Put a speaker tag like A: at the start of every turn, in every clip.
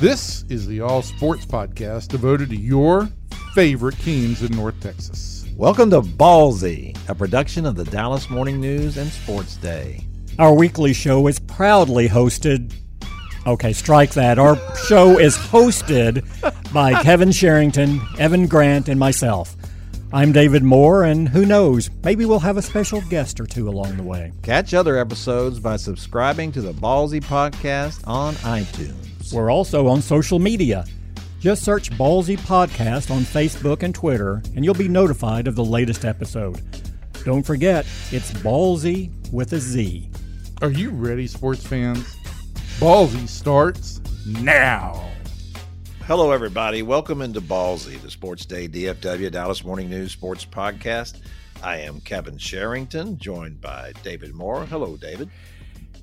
A: This is the All Sports Podcast devoted to your favorite teams in North Texas.
B: Welcome to Ballsy, a production of the Dallas Morning News and Sports Day.
C: Our weekly show is proudly hosted. Okay, strike that. Our show is hosted by Kevin Sherrington, Evan Grant, and myself. I'm David Moore, and who knows, maybe we'll have a special guest or two along the way.
B: Catch other episodes by subscribing to the Ballsy Podcast on iTunes.
C: We're also on social media. Just search Ballsy Podcast on Facebook and Twitter, and you'll be notified of the latest episode. Don't forget, it's Ballsy with a Z.
A: Are you ready, sports fans? Ballsy starts now.
B: Hello, everybody. Welcome into Ballsy, the Sports Day DFW Dallas Morning News Sports Podcast. I am Kevin Sherrington, joined by David Moore. Hello, David.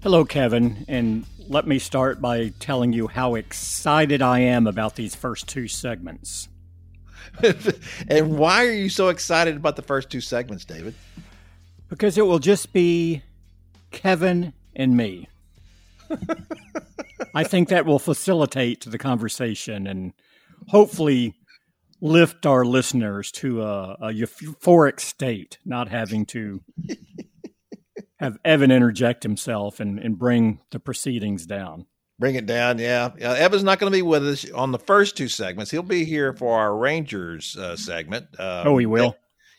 C: Hello, Kevin, and let me start by telling you how excited I am about these first two segments.
B: and why are you so excited about the first two segments, David?
C: Because it will just be Kevin and me. I think that will facilitate the conversation and hopefully lift our listeners to a, a euphoric state, not having to have Evan interject himself and, and bring the proceedings down.
B: Bring it down, yeah. Uh, Evan's not going to be with us on the first two segments. He'll be here for our Rangers uh, segment.
C: Um, oh, he will.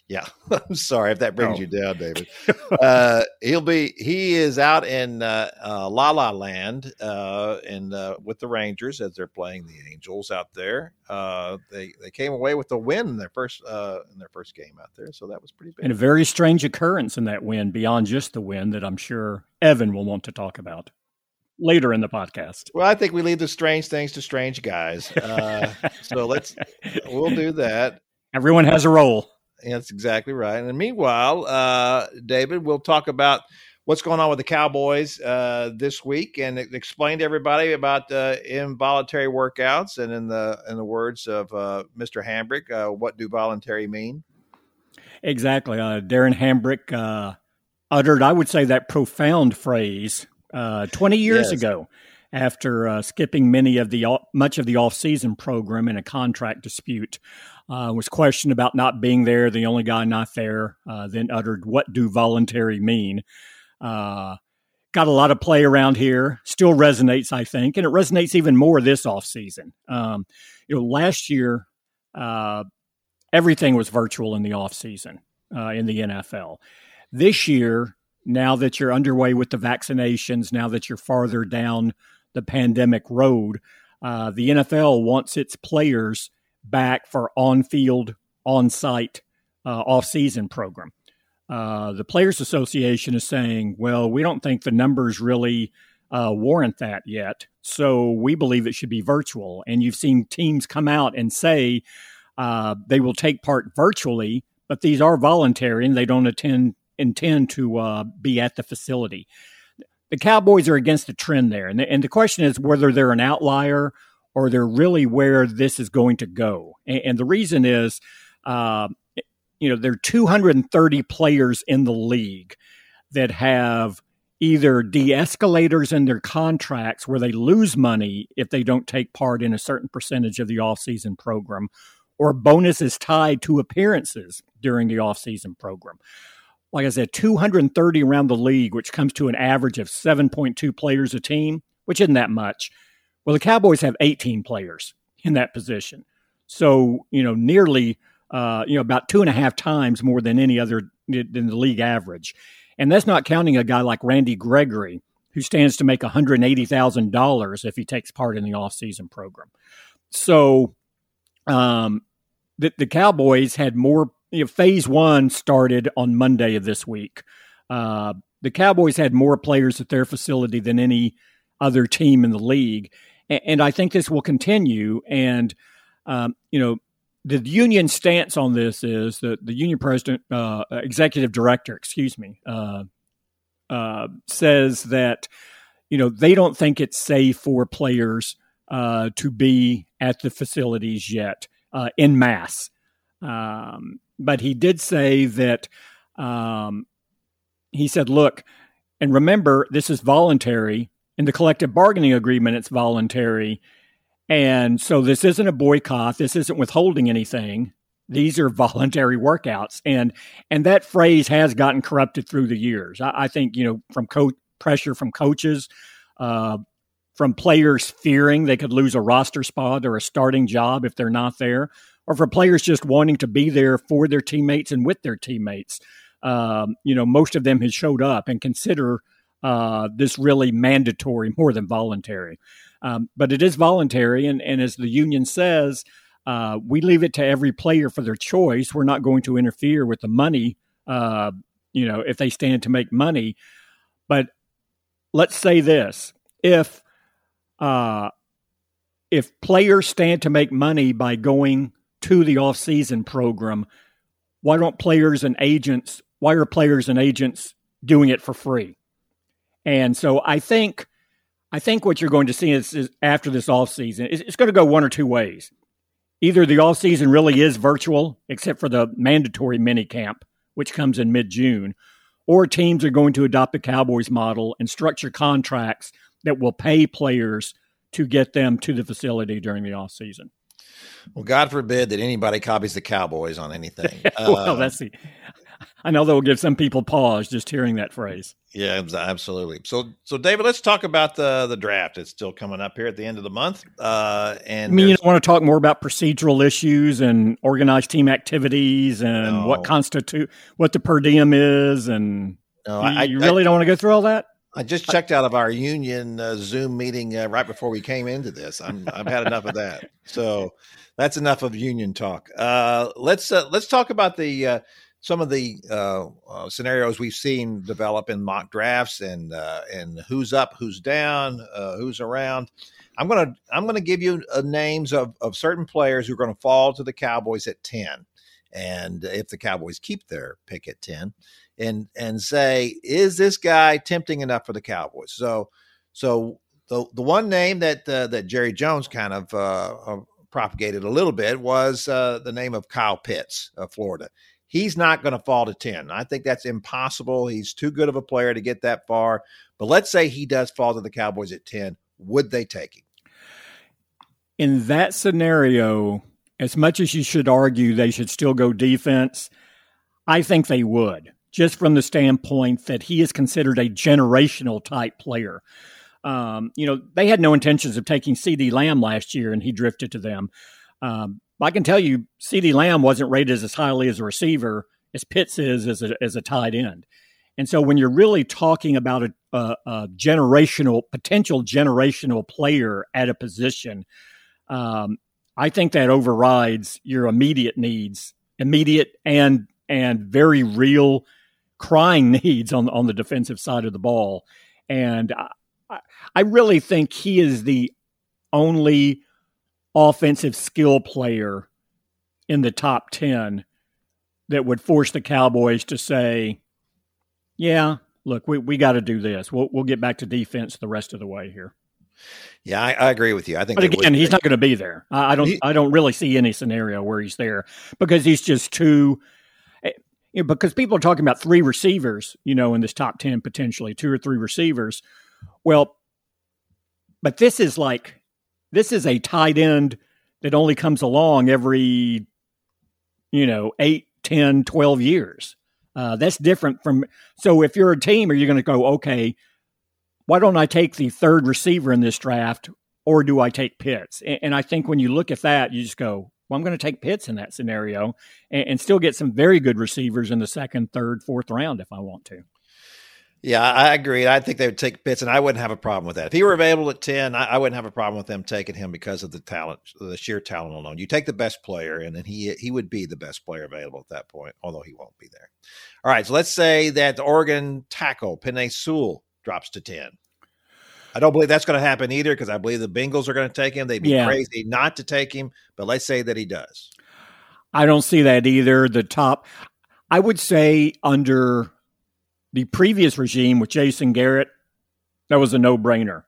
B: Yeah, I'm sorry if that brings you down, David. uh, he'll be he is out in uh, uh, La La Land uh, and uh, with the Rangers as they're playing the Angels out there. Uh, they they came away with a win in their first uh, in their first game out there, so that was pretty big.
C: And a very strange occurrence in that win, beyond just the win, that I'm sure Evan will want to talk about later in the podcast.
B: Well, I think we leave the strange things to strange guys. Uh, so let's we'll do that.
C: Everyone has a role.
B: That's exactly right. And meanwhile, uh, David, we'll talk about what's going on with the Cowboys uh, this week and explain to everybody about uh, involuntary workouts. And in the in the words of uh, Mr. Hambrick, uh, what do voluntary mean?
C: Exactly. Uh, Darren Hambrick uh, uttered, I would say, that profound phrase 20 years yes. ago after skipping many of the much of the off-season program in a contract dispute. Uh, was questioned about not being there, the only guy not there, uh, then uttered, What do voluntary mean? Uh, got a lot of play around here, still resonates, I think, and it resonates even more this offseason. Um, you know, last year, uh, everything was virtual in the offseason uh, in the NFL. This year, now that you're underway with the vaccinations, now that you're farther down the pandemic road, uh, the NFL wants its players back for on field, on site, uh, off season program. Uh, the Players Association is saying, well, we don't think the numbers really uh, warrant that yet. So we believe it should be virtual. And you've seen teams come out and say uh, they will take part virtually, but these are voluntary and they don't attend, intend to uh, be at the facility. The Cowboys are against the trend there. And the, and the question is whether they're an outlier or they're really where this is going to go. And, and the reason is, uh, you know, there are 230 players in the league that have either de-escalators in their contracts where they lose money if they don't take part in a certain percentage of the off-season program or bonuses tied to appearances during the off-season program like i said 230 around the league which comes to an average of 7.2 players a team which isn't that much well, the Cowboys have 18 players in that position. So, you know, nearly, uh, you know, about two and a half times more than any other than the league average. And that's not counting a guy like Randy Gregory, who stands to make $180,000 if he takes part in the offseason program. So, um, the, the Cowboys had more, you know, phase one started on Monday of this week. Uh, the Cowboys had more players at their facility than any other team in the league and I think this will continue. And um, you know, the union stance on this is that the union president, uh, executive director, excuse me, uh, uh, says that you know they don't think it's safe for players uh, to be at the facilities yet uh, in mass. Um, but he did say that um, he said, "Look, and remember, this is voluntary." In the collective bargaining agreement, it's voluntary. And so this isn't a boycott. This isn't withholding anything. These are voluntary workouts, and and that phrase has gotten corrupted through the years. I, I think you know from co- pressure from coaches, uh, from players fearing they could lose a roster spot or a starting job if they're not there, or for players just wanting to be there for their teammates and with their teammates. Um, you know, most of them have showed up and consider uh, this really mandatory more than voluntary. Um, but it is voluntary, and, and as the union says, uh, we leave it to every player for their choice. We're not going to interfere with the money, uh, you know, if they stand to make money. But let's say this: if uh, if players stand to make money by going to the off-season program, why don't players and agents? Why are players and agents doing it for free? And so I think I think what you're going to see is, is after this offseason, it's, it's going to go one or two ways. Either the offseason really is virtual, except for the mandatory mini camp, which comes in mid June, or teams are going to adopt the Cowboys model and structure contracts that will pay players to get them to the facility during the offseason.
B: Well, God forbid that anybody copies the Cowboys on anything.
C: well, uh, that's the. I know that will give some people pause just hearing that phrase.
B: Yeah, absolutely. So, so David, let's talk about the the draft. It's still coming up here at the end of the month. Uh, and
C: I mean, you want to talk more about procedural issues and organized team activities and no. what constitute what the per diem is, and no, you, I, you really I, don't want to go through all that.
B: I just checked out of our union uh, Zoom meeting uh, right before we came into this. I'm, I've had enough of that. So that's enough of union talk. Uh, let's uh, let's talk about the uh, some of the uh, uh, scenarios we've seen develop in mock drafts and uh, and who's up, who's down, uh, who's around. I'm gonna I'm gonna give you uh, names of of certain players who are going to fall to the Cowboys at ten, and if the Cowboys keep their pick at ten, and and say is this guy tempting enough for the Cowboys? So so the the one name that uh, that Jerry Jones kind of propagated a little bit was the name of Kyle Pitts of Florida he's not going to fall to 10. I think that's impossible. He's too good of a player to get that far. But let's say he does fall to the Cowboys at 10. Would they take him?
C: In that scenario, as much as you should argue they should still go defense, I think they would, just from the standpoint that he is considered a generational type player. Um, you know, they had no intentions of taking CeeDee Lamb last year, and he drifted to them. Um, I can tell you, CeeDee Lamb wasn't rated as highly as a receiver as Pitts is as a, as a tight end. And so when you're really talking about a, a, a generational, potential generational player at a position, um, I think that overrides your immediate needs, immediate and and very real crying needs on on the defensive side of the ball. And I, I really think he is the only offensive skill player in the top 10 that would force the Cowboys to say, yeah, look, we, we got to do this. We'll, we'll get back to defense the rest of the way here.
B: Yeah, I, I agree with you. I think,
C: but again, he's not going to be there. I, I don't, he, I don't really see any scenario where he's there because he's just too. Eh, you know, because people are talking about three receivers, you know, in this top ten potentially two or three receivers. Well, but this is like this is a tight end that only comes along every, you know, eight, 10, 12 years. Uh, that's different from. So if you're a team, are you going to go, okay, why don't I take the third receiver in this draft or do I take Pitts? And, and I think when you look at that, you just go, well, I'm going to take Pitts in that scenario and, and still get some very good receivers in the second, third, fourth round if I want to.
B: Yeah, I agree. I think they would take Pitts, and I wouldn't have a problem with that. If he were available at 10, I, I, wouldn't have a problem with them taking him because of the talent, the sheer talent alone. You take the best player, and then he he would be the best player available at that point, although he won't be there. All right, so let's say that the Oregon tackle, Penei Sewell, drops to 10. I don't believe that's going to happen either because I believe the Bengals are going to take him. They'd be yeah. crazy not to take him, but let's say that he does.
C: I don't see that either. The top, I would say under the previous regime with Jason Garrett, that was a no-brainer.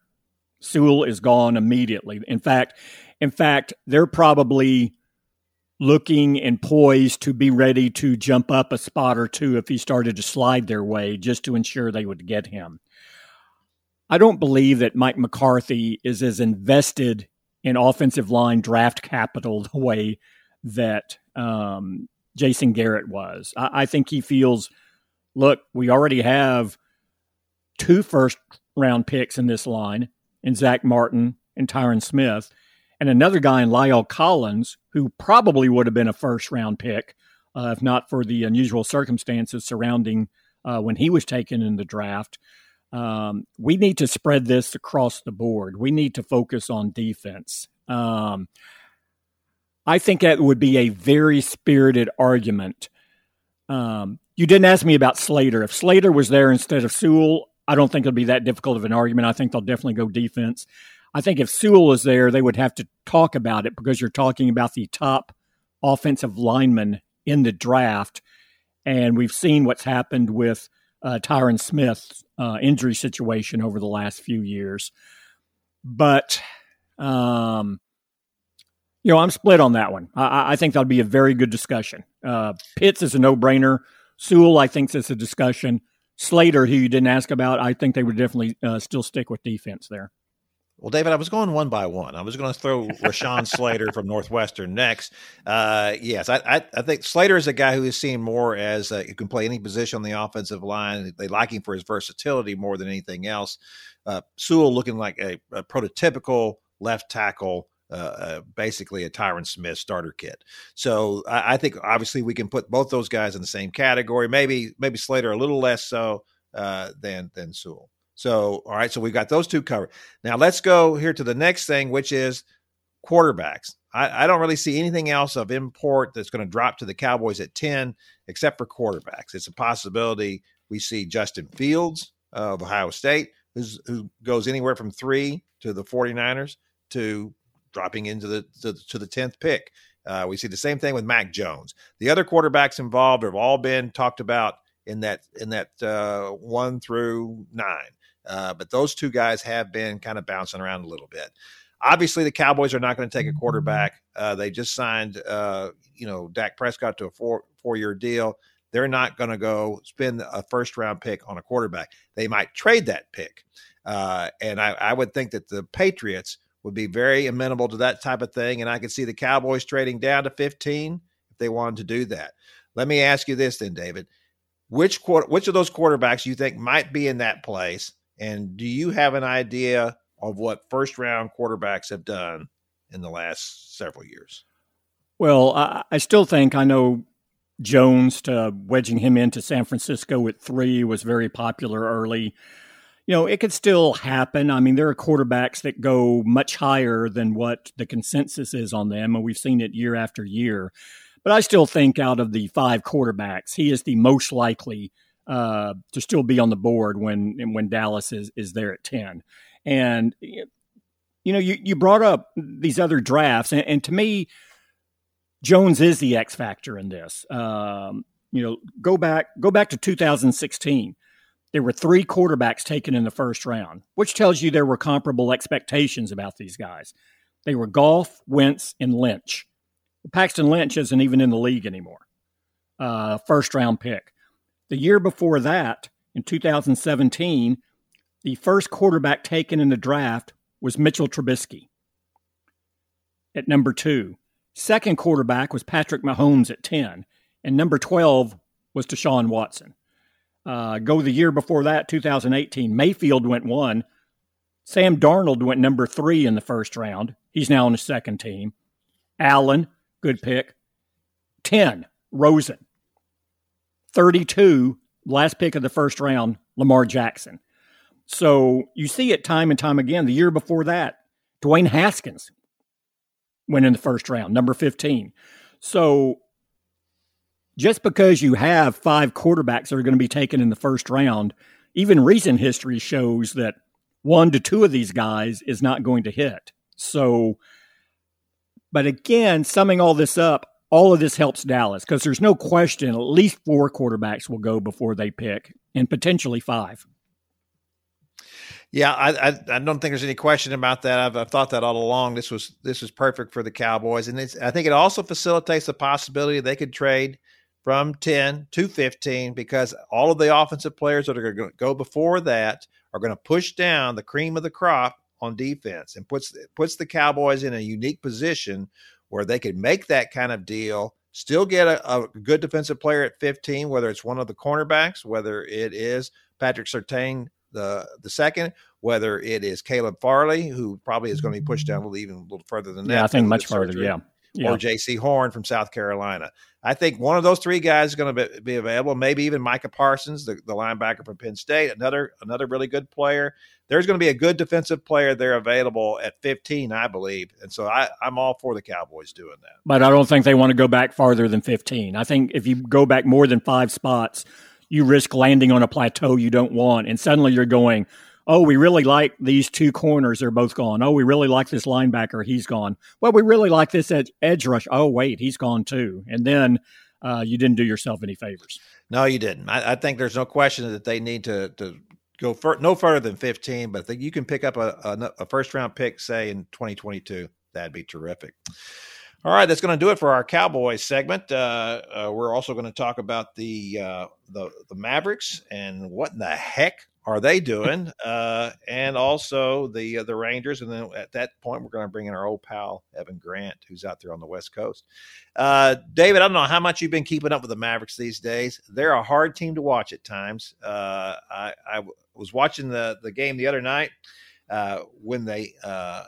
C: Sewell is gone immediately. In fact, in fact, they're probably looking and poised to be ready to jump up a spot or two if he started to slide their way just to ensure they would get him. I don't believe that Mike McCarthy is as invested in offensive line draft capital the way that um, Jason Garrett was. I, I think he feels, look, we already have two first round picks in this line, in Zach Martin and Tyron Smith, and another guy in La'el Collins, who probably would have been a first round pick uh, if not for the unusual circumstances surrounding uh, when he was taken in the draft. Um, we need to spread this across the board. We need to focus on defense. Um, I think that would be a very spirited argument. Um, you didn't ask me about Slater. If Slater was there instead of Sewell, I don't think it'll be that difficult of an argument. I think they'll definitely go defense. I think if Sewell is there, they would have to talk about it because you're talking about the top offensive lineman in the draft. And we've seen what's happened with uh, Tyron Smith's uh, injury situation over the last few years. But, um, you know, I'm split on that one. I, I think that'll be a very good discussion. Uh, Pitts is a no brainer. Sewell, I think, is a discussion. Slater, who you didn't ask about, I think they would definitely uh, still stick with defense there.
B: Well, David, I was going one by one. I was going to throw Rashawn Slater from Northwestern next. Uh, yes, I, I, I, think Slater is a guy who is seen more as uh, he can play any position on the offensive line. They like him for his versatility more than anything else. Uh, Sewell looking like a, a prototypical left tackle. Uh, uh, basically a Tyron Smith starter kit. So I, I, think obviously we can put both those guys in the same category. Maybe maybe Slater a little less so uh, than than Sewell. So, all right, so we've got those two covered. Now let's go here to the next thing, which is quarterbacks. I, I don't really see anything else of import that's going to drop to the Cowboys at 10, except for quarterbacks. It's a possibility we see Justin Fields of Ohio State, who goes anywhere from three to the 49ers to dropping into the to, to the 10th pick. Uh, we see the same thing with Mac Jones. The other quarterbacks involved have all been talked about in that in that uh, one through nine. Uh, but those two guys have been kind of bouncing around a little bit. Obviously, the Cowboys are not going to take a quarterback. Uh, they just signed, uh, you know, Dak Prescott to a four four year deal. They're not going to go spend a first round pick on a quarterback. They might trade that pick, uh, and I, I would think that the Patriots would be very amenable to that type of thing. And I could see the Cowboys trading down to 15 if they wanted to do that. Let me ask you this then, David. Which quarter, which of those quarterbacks you think might be in that place? And do you have an idea of what first round quarterbacks have done in the last several years?
C: Well, I, I still think I know Jones to wedging him into San Francisco at three was very popular early. You know, it could still happen. I mean, there are quarterbacks that go much higher than what the consensus is on them, and we've seen it year after year. But I still think out of the five quarterbacks, he is the most likely uh, to still be on the board when when Dallas is is there at ten. And you know, you you brought up these other drafts, and, and to me, Jones is the X factor in this. Um, you know, go back go back to 2016. There were three quarterbacks taken in the first round, which tells you there were comparable expectations about these guys. They were Goff, Wentz, and Lynch. Paxton Lynch isn't even in the league anymore. Uh, first round pick. The year before that, in 2017, the first quarterback taken in the draft was Mitchell Trubisky at number two. Second quarterback was Patrick Mahomes at 10, and number 12 was Deshaun Watson. Uh, go the year before that, 2018, Mayfield went one. Sam Darnold went number three in the first round. He's now on the second team. Allen, good pick. 10, Rosen. 32, last pick of the first round, Lamar Jackson. So you see it time and time again. The year before that, Dwayne Haskins went in the first round, number 15. So just because you have five quarterbacks that are going to be taken in the first round, even recent history shows that one to two of these guys is not going to hit. So, but again, summing all this up, all of this helps Dallas because there's no question at least four quarterbacks will go before they pick, and potentially five.
B: Yeah, I, I, I don't think there's any question about that. I've, I've, thought that all along. This was this was perfect for the Cowboys, and I think it also facilitates the possibility they could trade from ten to fifteen because all of the offensive players that are going to go before that are going to push down the cream of the crop on defense and puts puts the Cowboys in a unique position where they could make that kind of deal, still get a, a good defensive player at 15, whether it's one of the cornerbacks, whether it is Patrick Surtain the the second, whether it is Caleb Farley, who probably is going to be pushed down a little even a little further than that.
C: Yeah, I think much further. Yeah.
B: Yeah. Or Jaycee Horn from South Carolina. I think one of those three guys is going to be, be available. Maybe even Micah Parsons, the, the linebacker from Penn State, another another really good player. There's going to be a good defensive player there available at 15, I believe, and so I, I'm all for the Cowboys doing that.
C: But I don't think they want to go back farther than 15. I think if you go back more than five spots, you risk landing on a plateau you don't want, and suddenly you're going oh, we really like these two corners. They're both gone. Oh, we really like this linebacker. He's gone. Well, we really like this edge, edge rush. Oh, wait, he's gone too. And then uh, you didn't do yourself any favors.
B: No, you didn't. I, I think there's no question that they need to, to go for, no further than 15, but you can pick up a, a, a first round pick, say, in 2022. That'd be terrific. All right, that's going to do it for our Cowboys segment. Uh, uh, we're also going to talk about the, uh, the the Mavericks and what in the heck are they doing? uh, and also the uh, the Rangers. And then at that point, we're going to bring in our old pal Evan Grant, who's out there on the West Coast. Uh, David, I don't know how much you've been keeping up with the Mavericks these days. They're a hard team to watch at times. Uh, I, was watching the the game the other night uh, when they uh,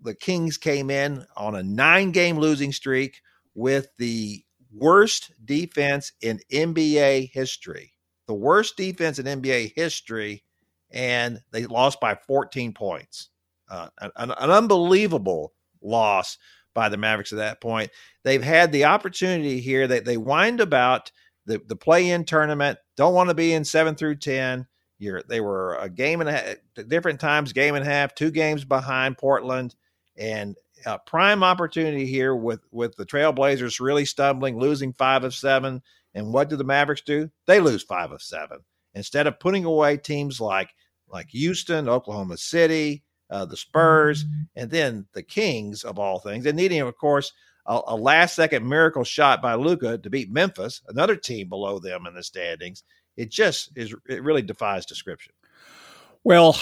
B: the Kings came in on a nine game losing streak with the worst defense in NBA history the worst defense in NBA history, and they lost by 14 points. Uh, an, an, unbelievable loss by the Mavericks at that point. They've had the opportunity here. that they wind about the, the play in tournament, don't want to be in seven through 10. You're, they were a game and a half, different times, game and a half, two games behind Portland, and a prime opportunity here with with the Trailblazers really stumbling, losing five of seven, and what do the Mavericks do? They lose five of seven. Instead of putting away teams like like Houston, Oklahoma City, uh, the Spurs, and then the Kings of all things, and needing, of course, a, a last second miracle shot by Luka to beat Memphis, another team below them in the standings. It just is. It really defies description.
C: Well,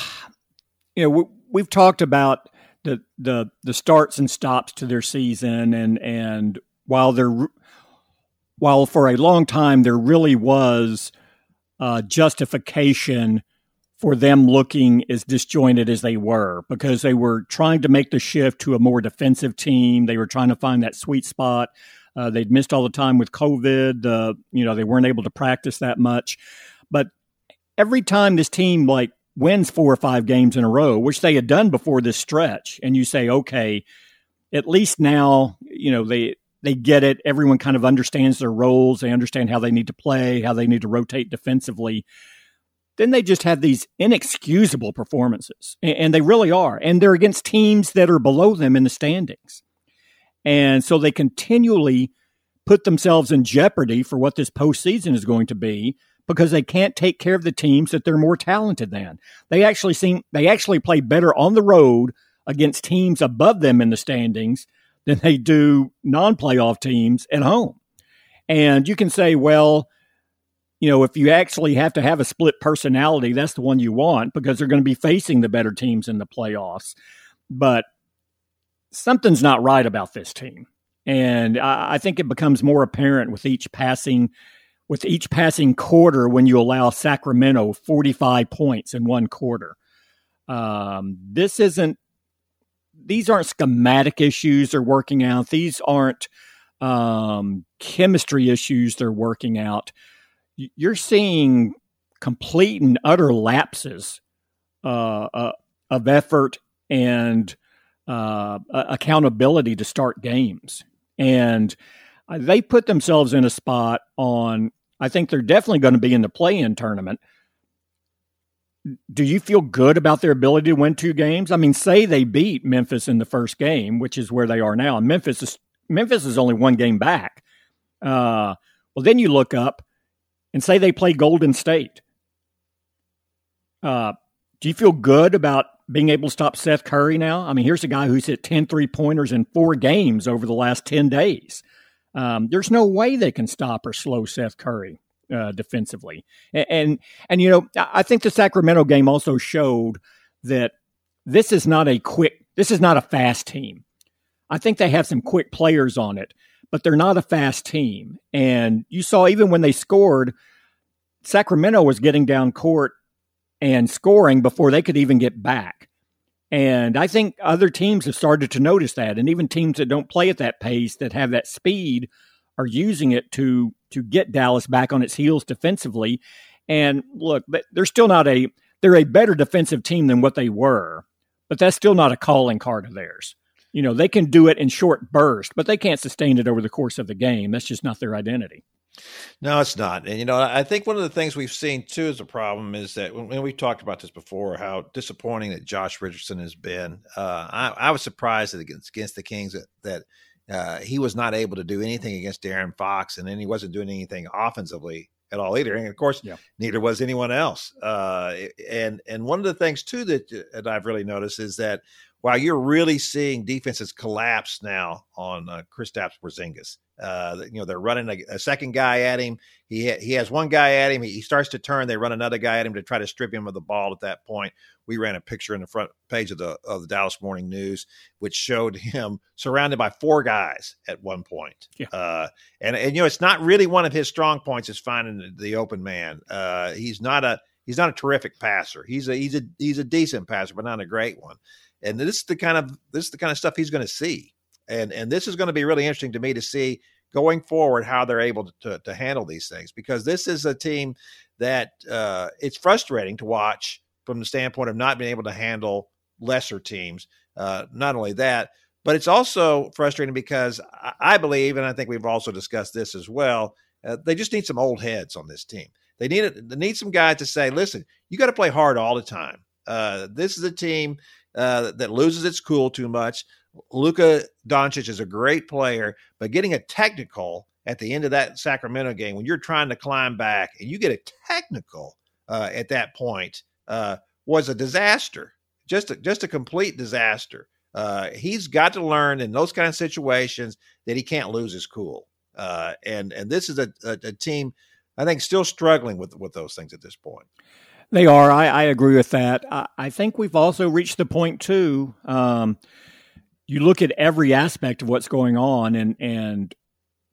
C: you know, we, have talked about the the the starts and stops to their season, and and while they're while for a long time there really was uh, justification for them looking as disjointed as they were because they were trying to make the shift to a more defensive team. They were trying to find that sweet spot. Uh, they'd missed all the time with COVID. Uh, you know, they weren't able to practice that much. But every time this team like wins four or five games in a row, which they had done before this stretch, and you say, okay, at least now, you know, they they get it. Everyone kind of understands their roles. They understand how they need to play, how they need to rotate defensively. Then they just have these inexcusable performances, and they really are. And they're against teams that are below them in the standings. And so they continually put themselves in jeopardy for what this postseason is going to be because they can't take care of the teams that they're more talented than. They actually seem they actually play better on the road against teams above them in the standings than they do non playoff teams at home. And you can say, well, you know, if you actually have to have a split personality, that's the one you want because they're going to be facing the better teams in the playoffs. But something's not right about this team. And I, I think it becomes more apparent with each passing with each passing quarter when you allow Sacramento 45 points in one quarter. Um, this isn't these aren't schematic issues they're working out. These aren't um, chemistry issues they're working out. You're seeing complete and utter lapses uh, uh, of effort and uh, accountability to start games. And uh, they put themselves in a spot on, I think they're definitely going to be in the play in tournament do you feel good about their ability to win two games? I mean, say they beat Memphis in the first game, which is where they are now. And Memphis is Memphis is only one game back. Uh, well, then you look up and say they play Golden State. Uh, do you feel good about being able to stop Steph Curry now? I mean, here's a guy who's hit 10 three pointers in four games over the last 10 days. Um, there's no way they can stop or slow Steph Curry uh, defensively. And, and, and you know, I think the Sacramento game also showed that this is not a quick, this is not a fast team. I think they have some quick players on it, but they're not a fast team. And you saw even when they scored, Sacramento was getting down court and scoring before they could even get back. And I think other teams have started to notice that. And even teams that don't play at that pace, that have that speed, are using it to to get Dallas back on its heels defensively. And look, they're still not a they're a better defensive team than what they were, but that's still not a calling card of theirs. You know, they can do it in short bursts, but they can't sustain it over the course of the game. That's just not their identity.
B: No, it's not. And you know, I think one of the things we've seen too as a problem is that when, we've talked about this before, how disappointing that Josh Richardson has been. Uh, I, I, was surprised that against, against the Kings that, that uh, he was not able to do anything against De'Aaron Fox, and then he wasn't doing anything offensively at all either. And of course, yeah. neither was anyone else. Uh, and and one of the things too that, that I've really noticed is that while you're really seeing defenses collapse now on uh, Kristaps Porzingis. Uh, you know, they're running a, a, second guy at him. He ha- he has one guy at him. He, he, starts to turn. They run another guy at him to try to strip him of the ball. At that point, we ran a picture in the front page of the of the Dallas Morning News, which showed him surrounded by four guys at one point. Yeah. Uh, and and you know, it's not really one of his strong points is finding the, the open man. Uh, he's not a he's not a terrific passer. He's a he's a he's a decent passer, but not a great one. And this is the kind of this is the kind of stuff he's going to see. And and this is going to be really interesting to me to see going forward how they're able to, to, to handle these things because this is a team that uh, it's frustrating to watch from the standpoint of not being able to handle lesser teams. Uh, not only that, but it's also frustrating because I believe, and I think we've also discussed this as well. Uh, they just need some old heads on this team. They need they need some guys to say, "Listen, you got to play hard all the time." Uh, this is a team uh, that loses its cool too much. Luka Doncic is a great player, but getting a technical at the end of that Sacramento game when you're trying to climb back and you get a technical uh, at that point uh, was a disaster, just a, just a complete disaster. Uh, he's got to learn in those kind of situations that he can't lose his cool. Uh, and and this is a, a, a team I think still struggling with with those things at this point.
C: They are. I, I agree with that. I, I, think we've also reached the point too. Um, you look at every aspect of what's going on, and and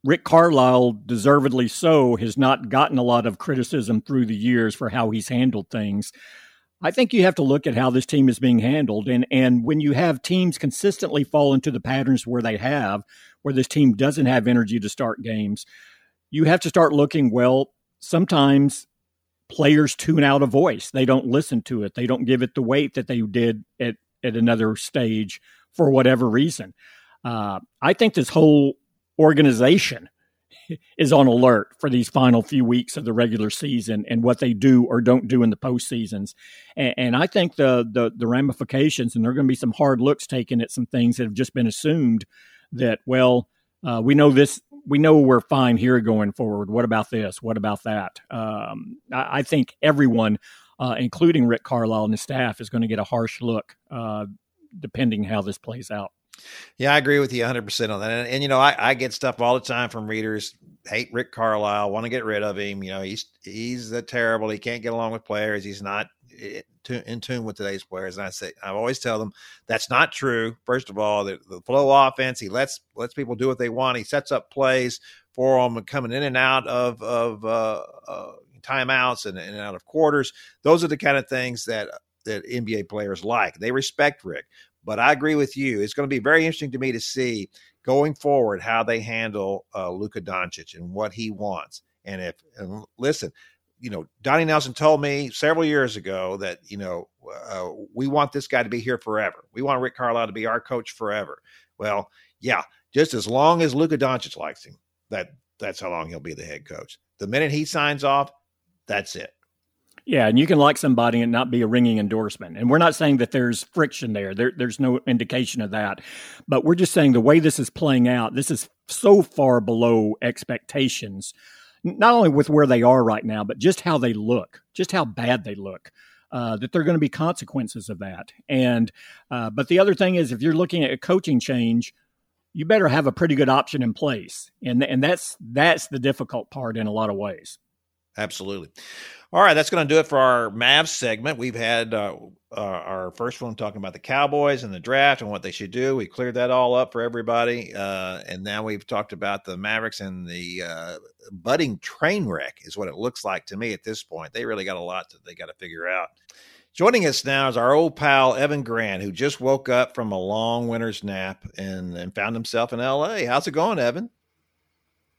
C: Rick Carlisle, deservedly so, has not gotten a lot of criticism through the years for how he's handled things. I think you have to look at how this team is being handled, and and when you have teams consistently fall into the patterns where they have, where this team doesn't have energy to start games, you have to start looking. Well, sometimes players tune out a voice. They don't listen to it. They don't give it the weight that they did at, at another stage for whatever reason. Uh, I think this whole organization is on alert for these final few weeks of the regular season and what they do or don't do in the postseasons. And, and I think the, the, the ramifications, and there are going to be some hard looks taken at some things that have just been assumed that, well, uh, we know this we know we're fine here going forward. What about this? What about that? Um, I, I, think everyone, uh, including Rick Carlisle and his staff, is going to get a harsh look uh, depending how this plays out.
B: Yeah, I agree with you 100% on that. And, and you know, I, I, get stuff all the time from readers hate Rick Carlisle, want to get rid of him. You know, he's he's a terrible. He can't get along with players. He's not in tune with today's players. And I say, I always tell them that's not true. First of all, the, the flow offense, he lets lets people do what they want. He sets up plays for them coming in and out of of uh, uh, timeouts and, and out of quarters. Those are the kind of things that that NBA players like. They respect Rick. But I agree with you. It's going to be very interesting to me to see going forward how they handle uh, Luka Doncic and what he wants. And if and listen, you know, Donnie Nelson told me several years ago that, you know, uh, we want this guy to be here forever. We want Rick Carlisle to be our coach forever. Well, yeah, just as long as Luka Doncic likes him, that that's how long he'll be the head coach. The minute he signs off, that's it.
C: Yeah, and you can like somebody and not be a ringing endorsement. And we're not saying that there's friction there. there. There's no indication of that. But we're just saying the way this is playing out, this is so far below expectations not only with where they are right now, but just how they look, just how bad they look. Uh, that there are going to be consequences of that. And uh, but the other thing is, if you're looking at a coaching change, you better have a pretty good option in place, and and that's that's the difficult part in a lot of ways.
B: Absolutely. All right, that's going to do it for our Mavs segment. We've had uh, uh, our first one talking about the Cowboys and the draft and what they should do. We cleared that all up for everybody, uh, and now we've talked about the Mavericks and the uh, budding train wreck is what it looks like to me at this point. They really got a lot that they got to figure out. Joining us now is our old pal Evan Grant, who just woke up from a long winter's nap and, and found himself in L.A. How's it going, Evan?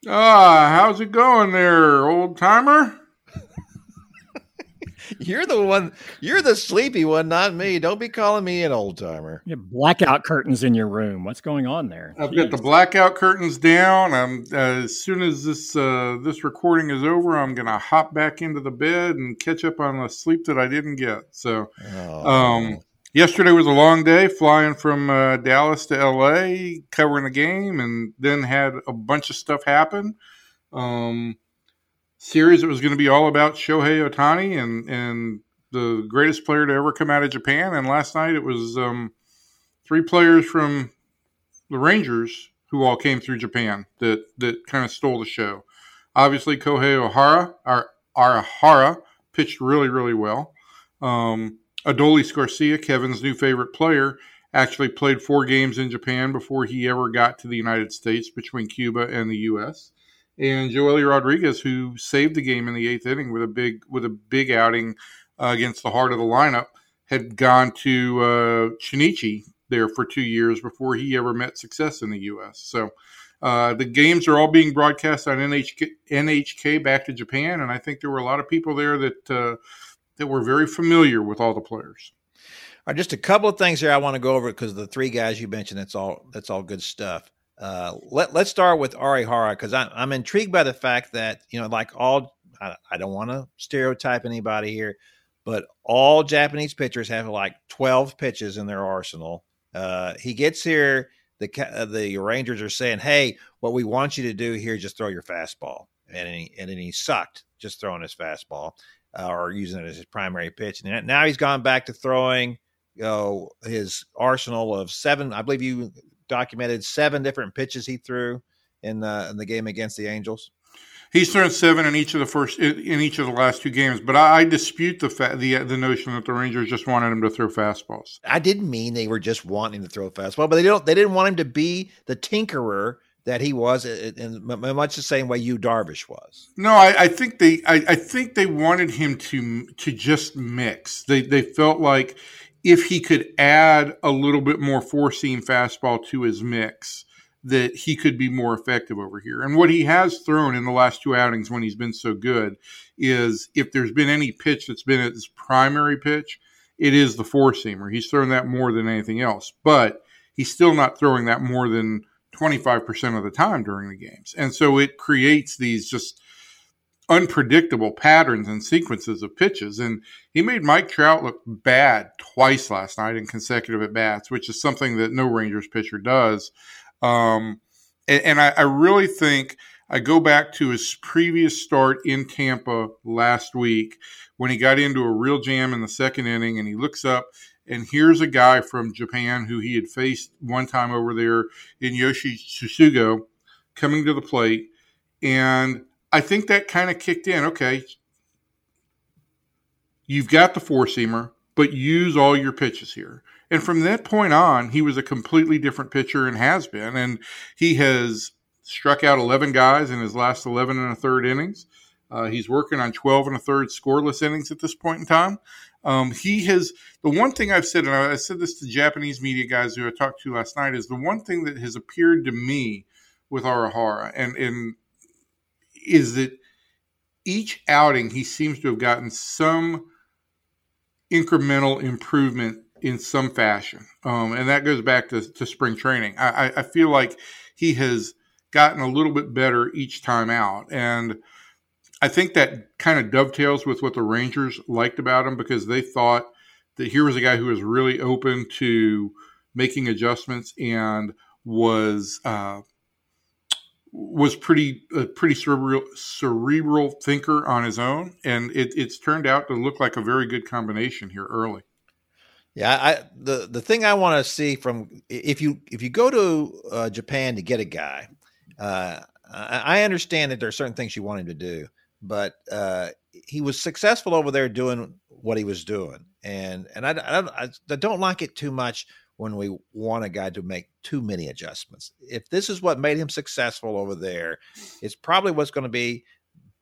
D: Ah, how's it going there, old timer?
B: You're the one. You're the sleepy one, not me. Don't be calling me an old timer.
C: You have blackout curtains in your room. What's going on there?
D: I've Jeez. got the blackout curtains down. I'm uh, as soon as this uh, this recording is over, I'm gonna hop back into the bed and catch up on the sleep that I didn't get. So, oh. um, yesterday was a long day, flying from uh, Dallas to L.A., covering the game, and then had a bunch of stuff happen. Um, series that was going to be all about Shohei Ohtani and and the greatest player to ever come out of Japan. And last night it was um, three players from the Rangers who all came through Japan that that kind of stole the show. Obviously, Kohei Ohara, our Arihara, pitched really really well. Um, Adolis Garcia, Kevin's new favorite player, actually played four games in Japan before he ever got to the United States between Cuba and the U.S and Joely Rodriguez, who saved the game in the eighth inning with a big with a big outing uh, against the heart of the lineup, had gone to uh, Chunichi there for two years before he ever met success in the U.S. So. Uh, the games are all being broadcast on NHK, NHK back to Japan, and I think there were a lot of people there that uh, that were very familiar with all the players.
B: All right, just a couple of things here I want to go over because the three guys you mentioned, that's all that's all good stuff. Uh, let let's start with Arihara because I'm I'm intrigued by the fact that you know like all I, I don't want to stereotype anybody here, but all Japanese pitchers have like 12 pitches in their arsenal. Uh, he gets here, the uh, the Rangers are saying, "Hey, what we want you to do here is just throw your fastball," and he and then he sucked just throwing his fastball uh, or using it as his primary pitch. And now he's gone back to throwing you know, his arsenal of seven. I believe you documented seven different pitches he threw in the in the game against the Angels.
D: He's thrown seven in each of the first in each of the last two games, but I, I dispute the fa- the the notion that the Rangers just wanted him to throw fastballs.
B: I didn't mean they were just wanting to throw a fastball, but they don't they didn't want him to be the tinkerer that he was in, much the same way Yu Darvish was.
D: No, I, I think they I, I, think they wanted him to to just mix. They they felt like if he could add a little bit more four seam fastball to his mix, that he could be more effective over here. And what he has thrown in the last two outings when he's been so good is if there's been any pitch that's been his primary pitch, it is the four seamer. He's thrown that more than anything else, but he's still not throwing that more than 25% of the time during the games. And so it creates these just unpredictable patterns and sequences of pitches. And he made Mike Trout look bad twice last night in consecutive at bats, which is something that no Rangers pitcher does. Um, and, and I, I really think I go back to his previous start in Tampa last week when he got into a real jam in the second inning and he looks up and here's a guy from Japan who he had faced one time over there in Yoshi Tsutsugo coming to the plate. And I think that kind of kicked in. Okay, you've got the four seamer, but use all your pitches here. And from that point on, he was a completely different pitcher and has been. And he has struck out 11 guys in his last 11 and a third innings. Uh, he's working on 12 and a third scoreless innings at this point in time. Um, he has the one thing I've said, and I said this to Japanese media guys who I talked to last night, is the one thing that has appeared to me with Arihara, and and is that each outing he seems to have gotten some incremental improvement in some fashion. Um, and that goes back to, to spring training. I, I, feel like he has gotten a little bit better each time out. And I think that kind of dovetails with what the Rangers liked about him because they thought that here was a guy who was really open to making adjustments and was uh, was pretty a pretty cerebral cerebral thinker on his own, and it, it's turned out to look like a very good combination here early.
B: Yeah, I the the thing I want to see from if you if you go to uh, Japan to get a guy, uh, I understand that there are certain things you want him to do, but uh, he was successful over there doing what he was doing, and and I, I, I don't like it too much when we want a guy to make too many adjustments. If this is what made him successful over there, it's probably what's going to be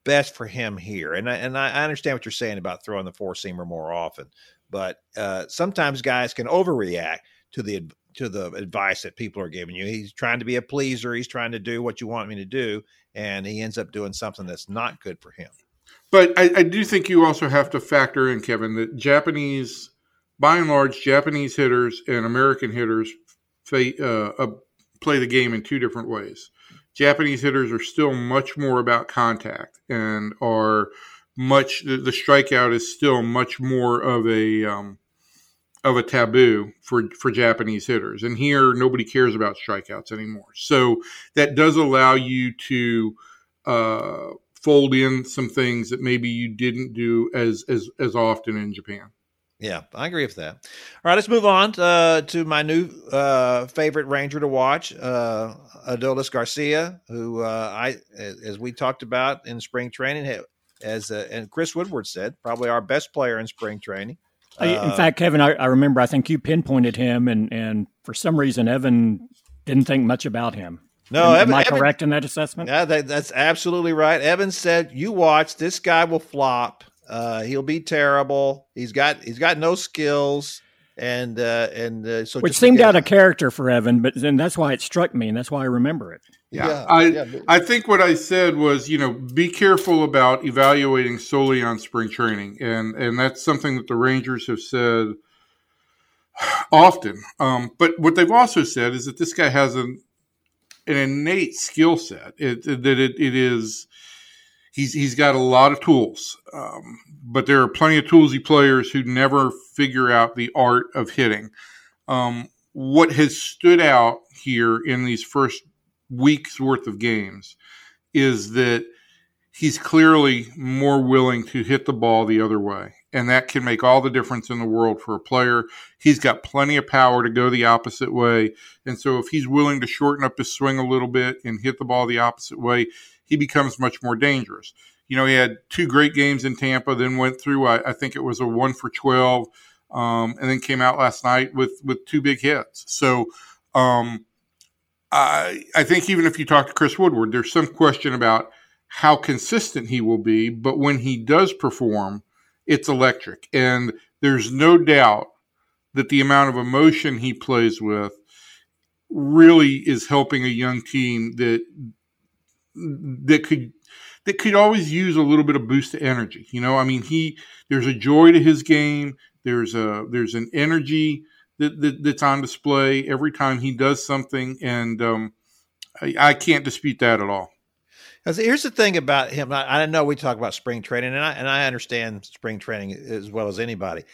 B: best for him here. And I, and I understand what you're saying about throwing the four seamer more often, but uh, sometimes guys can overreact to the to the advice that people are giving you. He's trying to be a pleaser. He's trying to do what you want me to do, and he ends up doing something that's not good for him.
D: But I, I do think you also have to factor in, Kevin, that Japanese, by and large, Japanese hitters and American hitters uh, uh, play the game in two different ways. Japanese hitters are still much more about contact and are much the, the strikeout is still much more of a um, of a taboo for for Japanese hitters. And here nobody cares about strikeouts anymore. So that does allow you to uh, fold in some things that maybe you didn't do as as as often in Japan.
B: Yeah, I agree with that. All right, let's move on to, uh, to my new uh, favorite Ranger to watch, uh, Adolis Garcia, who uh, I, as we talked about in spring training, as uh, and Chris Woodward said, probably our best player in spring training.
C: in uh, fact, Kevin, I, I, remember I think you pinpointed him, and and for some reason Evan didn't think much about him.
B: No,
C: am,
B: Evan,
C: am I
B: Evan,
C: correct in that assessment?
B: Yeah, that, that's absolutely right. Evan said, "You watch, this guy will flop." Uh, he'll be terrible. He's got he's got no skills, and uh, and uh, so
C: which seemed out of character for Evan, but then that's why it struck me, and that's why I remember it.
D: Yeah, yeah I yeah, but, I think what I said was you know be careful about evaluating solely on spring training, and and that's something that the Rangers have said often. Um, but what they've also said is that this guy has an an innate skill set. It, that it, it is he's he's got a lot of tools, um, but there are plenty of toolsy players who never figure out the art of hitting. Um, what has stood out here in these first weeks worth of games is that he's clearly more willing to hit the ball the other way. And that can make all the difference in the world for a player. He's got plenty of power to go the opposite way. And so if he's willing to shorten up his swing a little bit and hit the ball the opposite way, he becomes much more dangerous. You know, he had two great games in Tampa, then went through, I, I think it was a one for 12, um, and then came out last night with, with two big hits. So, um, I, I think even if you talk to Chris Woodward, there's some question about how consistent he will be, but when he does perform, it's electric. And there's no doubt that the amount of emotion he plays with really is helping a young team that that could that could always use a little bit of boost to energy. You know, I mean, he there's a joy to his game. There's a there's an energy that, that that's on display every time he does something, and um, I, I, can't dispute that at all.
B: Here's the thing about him. I, I know we talk about spring training, and I and I understand spring training as well as anybody.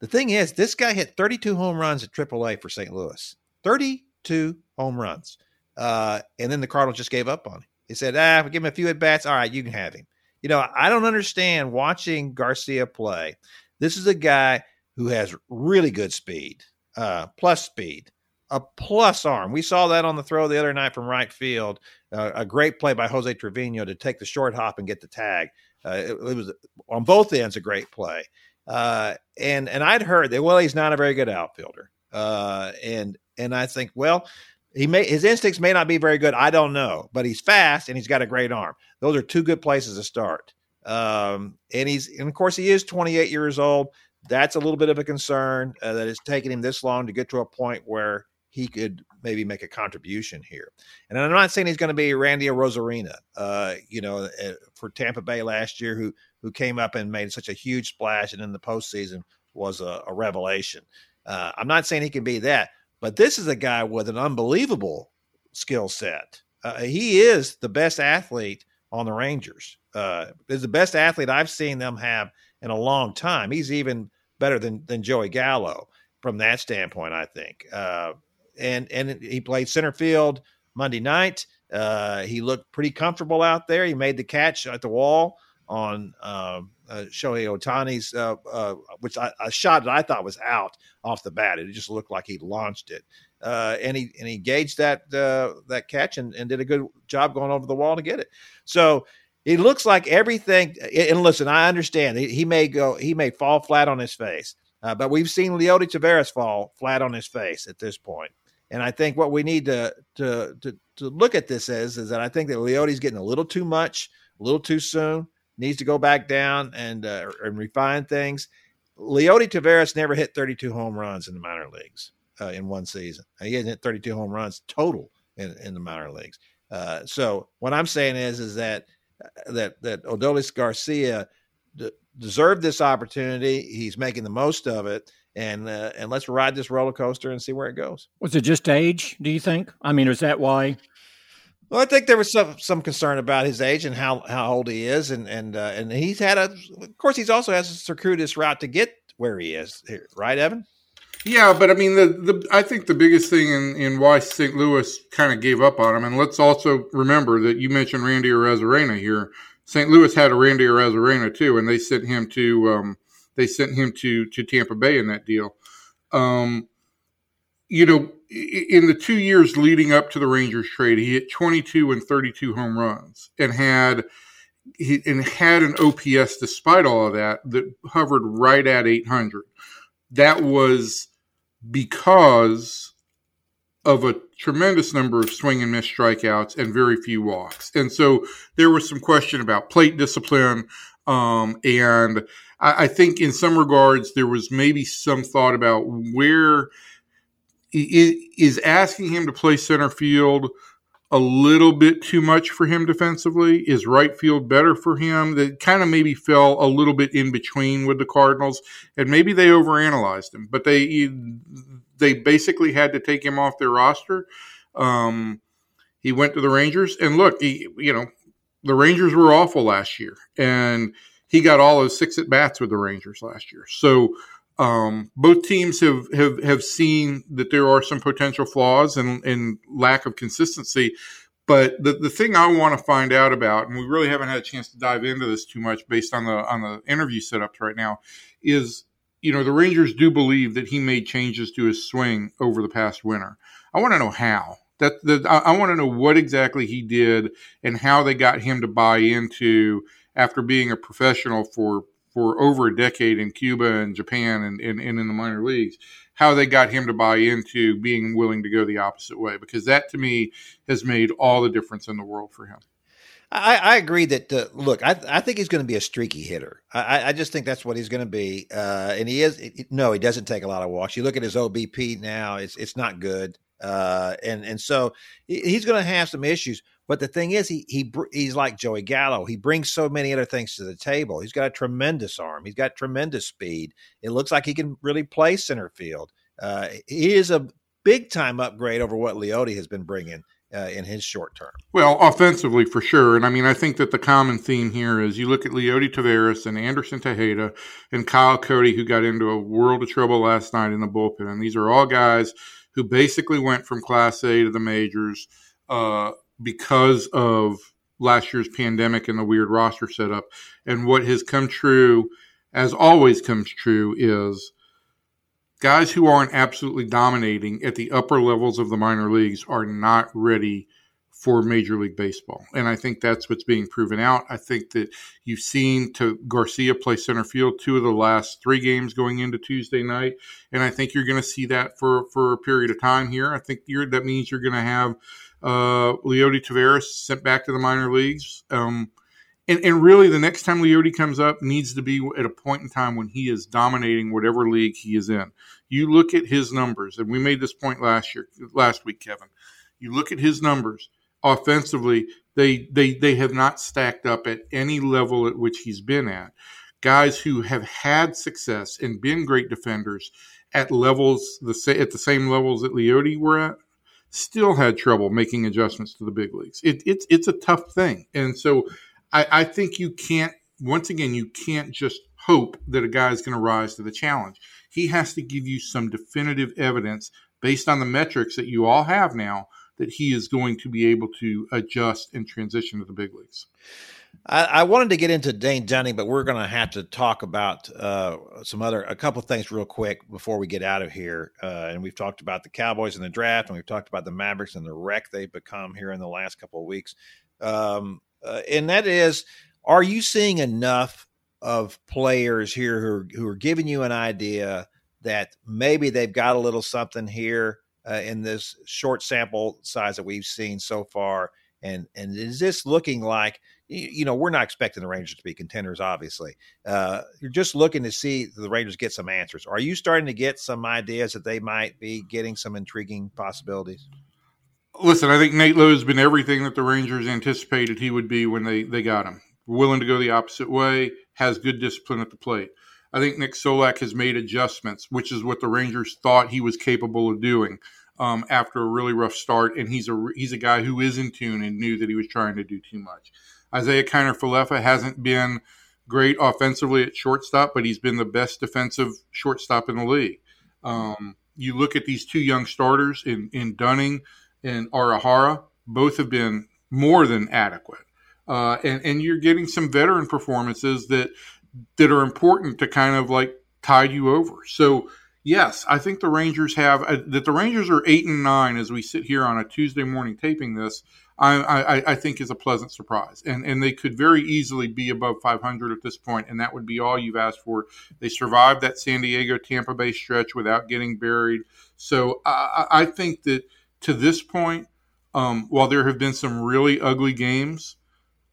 B: The thing is, this guy hit 32 home runs at AAA for St. Louis. 32 home runs, uh, and then the Cardinals just gave up on him. He said, ah, give him a few at bats. All right, you can have him. You know, I don't understand watching Garcia play. This is a guy who has really good speed, uh, plus speed, a plus arm. We saw that on the throw the other night from right field. Uh, a great play by Jose Trevino to take the short hop and get the tag. Uh, it, it, was on both ends a great play. Uh, and and I'd heard that well he's not a very good outfielder. Uh, and and I think well he may his instincts may not be very good. I don't know, but he's fast and he's got a great arm. Those are two good places to start. Um, and he's and of course he is 28 years old. That's a little bit of a concern uh, that it's taken him this long to get to a point where he could maybe make a contribution here. And I'm not saying he's going to be Randy Arozarena, uh, you know, uh, for Tampa Bay last year, who who came up and made such a huge splash, and in the postseason was a, a revelation. Uh, I'm not saying he can be that, but this is a guy with an unbelievable skill set. Uh, he is the best athlete on the Rangers. Uh, is the best athlete I've seen them have in a long time. He's even better than than Joey Gallo from that standpoint, I think. Uh, and and he played center field Monday night. Uh, he looked pretty comfortable out there. He made the catch at the wall on uh, uh, Shohei Ohtani's, uh, uh, which I, a shot that I thought was out off the bat. It just looked like he launched it, uh, and he and he gauged that uh, that catch and, and did a good job going over the wall to get it. So It looks like everything. And listen, I understand he, he may go, he may fall flat on his face, but we've seen Leody Taveras fall flat on his face at this point. And I think what we need to to to, to look at this as is that I think that Leody's getting a little too much, a little too soon. Needs to go back down and uh, and refine things. Leody Taveras never hit 32 home runs in the minor leagues uh, in one season. He hasn't hit 32 home runs total in, in the minor leagues. Uh, so what I'm saying is is that that that Adolis Garcia d- deserved this opportunity. He's making the most of it, and uh, and let's ride this roller coaster and see where it goes.
C: Was it just age? Do you think? I mean, is that why?
B: Well, I think there was some some concern about his age and how how old he is, and and uh, and he's had a. Of course, he's also has a circuitous route to get where he is. here, Right, Evan?
D: Yeah, but I mean, the, the I think the biggest thing in, in why St. Louis kind of gave up on him, and let's also remember that you mentioned Randy Arozarena here. St. Louis had a Randy Arozarena too, and they sent him to um, they sent him to to Tampa Bay in that deal. Um, you know, in the two years leading up to the Rangers trade, he hit 22 and 32 home runs and had he and had an OPS despite all of that that hovered right at 800. That was because of a tremendous number of swing and miss strikeouts and very few walks. And so there was some question about plate discipline. Um, and I, I, think in some regards, there was maybe some thought about where is asking him to play center field a little bit too much for him defensively? Is right field better for him? That kind of maybe fell a little bit in between with the Cardinals, and maybe they overanalyzed him. But they they basically had to take him off their roster. Um, he went to the Rangers, and look, he, you know, the Rangers were awful last year, and he got all his six at bats with the Rangers last year. So um, both teams have, have have seen that there are some potential flaws and, and lack of consistency. But the, the thing I want to find out about, and we really haven't had a chance to dive into this too much based on the on the interview setups right now, is you know the Rangers do believe that he made changes to his swing over the past winter. I want to know how. That the, I, I want to know what exactly he did and how they got him to buy into after being a professional for for over a decade in Cuba and Japan and, and, and in the minor leagues, how they got him to buy into being willing to go the opposite way, because that to me has made all the difference in the world for him.
B: I, I agree that uh, look, I, I think he's going to be a streaky hitter. I, I just think that's what he's going to be, uh, and he is. No, he doesn't take a lot of walks. You look at his OBP now; it's it's not good, uh, and and so he's going to have some issues. But the thing is, he he he's like Joey Gallo. He brings so many other things to the table. He's got a tremendous arm. He's got tremendous speed. It looks like he can really play center field. Uh, he is a big time upgrade over what Leody has been bringing. Uh, in his short term.
D: Well, offensively for sure. And I mean, I think that the common theme here is you look at Leody Taveras and Anderson Tejeda and Kyle Cody, who got into a world of trouble last night in the bullpen. And these are all guys who basically went from Class A to the majors. Uh, because of last year's pandemic and the weird roster setup. And what has come true, as always comes true, is guys who aren't absolutely dominating at the upper levels of the minor leagues are not ready for Major League Baseball. And I think that's what's being proven out. I think that you've seen to Garcia play center field two of the last three games going into Tuesday night. And I think you're going to see that for, for a period of time here. I think that means you're going to have uh, Leody Taveras sent back to the minor leagues. Um, and, and really, the next time Leody comes up needs to be at a point in time when he is dominating whatever league he is in. You look at his numbers, and we made this point last year, last week, Kevin. You look at his numbers offensively; they they they have not stacked up at any level at which he's been at. Guys who have had success and been great defenders at levels the at the same levels that Leody were at still had trouble making adjustments to the big leagues. It, it's it's a tough thing, and so I, I think you can't. Once again, you can't just hope that a guy is going to rise to the challenge. He has to give you some definitive evidence based on the metrics that you all have now that he is going to be able to adjust and transition to the big leagues.
B: I, I, wanted to get into Dane Dunning, but we're going to have to talk about uh, some other a couple things real quick before we get out of here. Uh, and we've talked about the Cowboys in the draft, and we've talked about the Mavericks and the wreck they've become here in the last couple of weeks. Um, uh, and that is, are you seeing enough of players here who are, who are giving you an idea that maybe they've got a little something here uh, in this short sample size that we've seen so far? And and is this looking like you know we're not expecting the Rangers to be contenders? Obviously, uh, you're just looking to see the Rangers get some answers. Are you starting to get some ideas that they might be getting some intriguing possibilities?
D: Listen, I think Nate Lowe has been everything that the Rangers anticipated he would be when they they got him. Willing to go the opposite way, has good discipline at the plate. I think Nick Solak has made adjustments, which is what the Rangers thought he was capable of doing um, after a really rough start. And he's a he's a guy who is in tune and knew that he was trying to do too much. Isiah Kiner Falefa hasn't been great offensively at shortstop, but he's been the best defensive shortstop in the league. Um, you look at these two young starters in, in Dunning and Arihara, both have been more than adequate. Uh, and, and you're getting some veteran performances that that are important to kind of like tide you over. So yes, I think the Rangers have uh, that the Rangers are eight and nine as we sit here on a Tuesday morning taping this. I, I, I, think is a pleasant surprise, and and they could very easily be above 500 at this point, and that would be all you've asked for. They survived that San Diego Tampa Bay stretch without getting buried, so I, I think that to this point, um, while there have been some really ugly games,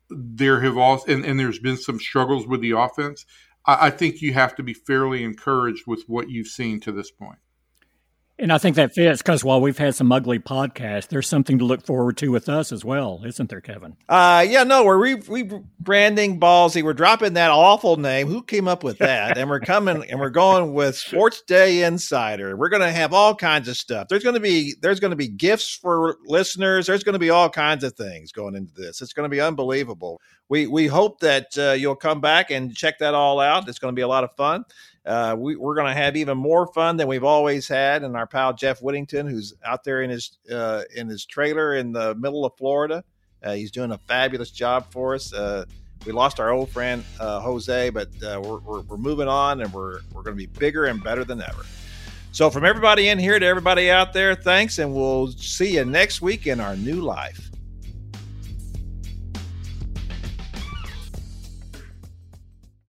D: there have also and, and there's been some struggles with the offense. I, I think you have to be fairly encouraged with what you've seen to this point.
C: And I think that fits because while we've had some ugly podcasts, there's something to look forward to with us as well, isn't there, Kevin?
B: Uh, yeah, no, we're re- rebranding Ballsy. We're dropping that awful name. Who came up with that? and we're coming and we're going with Sports Day Insider. We're going to have all kinds of stuff. There's going to be there's going to be gifts for listeners. There's going to be all kinds of things going into this. It's going to be unbelievable. We we hope that uh, you'll come back and check that all out. It's going to be a lot of fun. Uh, we, are going to have even more fun than we've always had. And our pal Jeff Whittington, who's out there in his uh, in his trailer in the middle of Florida, uh, he's doing a fabulous job for us. Uh, we lost our old friend uh, Jose, but uh, we're, we're, we're, moving on, and we're we're going to be bigger and better than ever. So, from everybody in here to everybody out there, thanks, and we'll see you next week in our new life.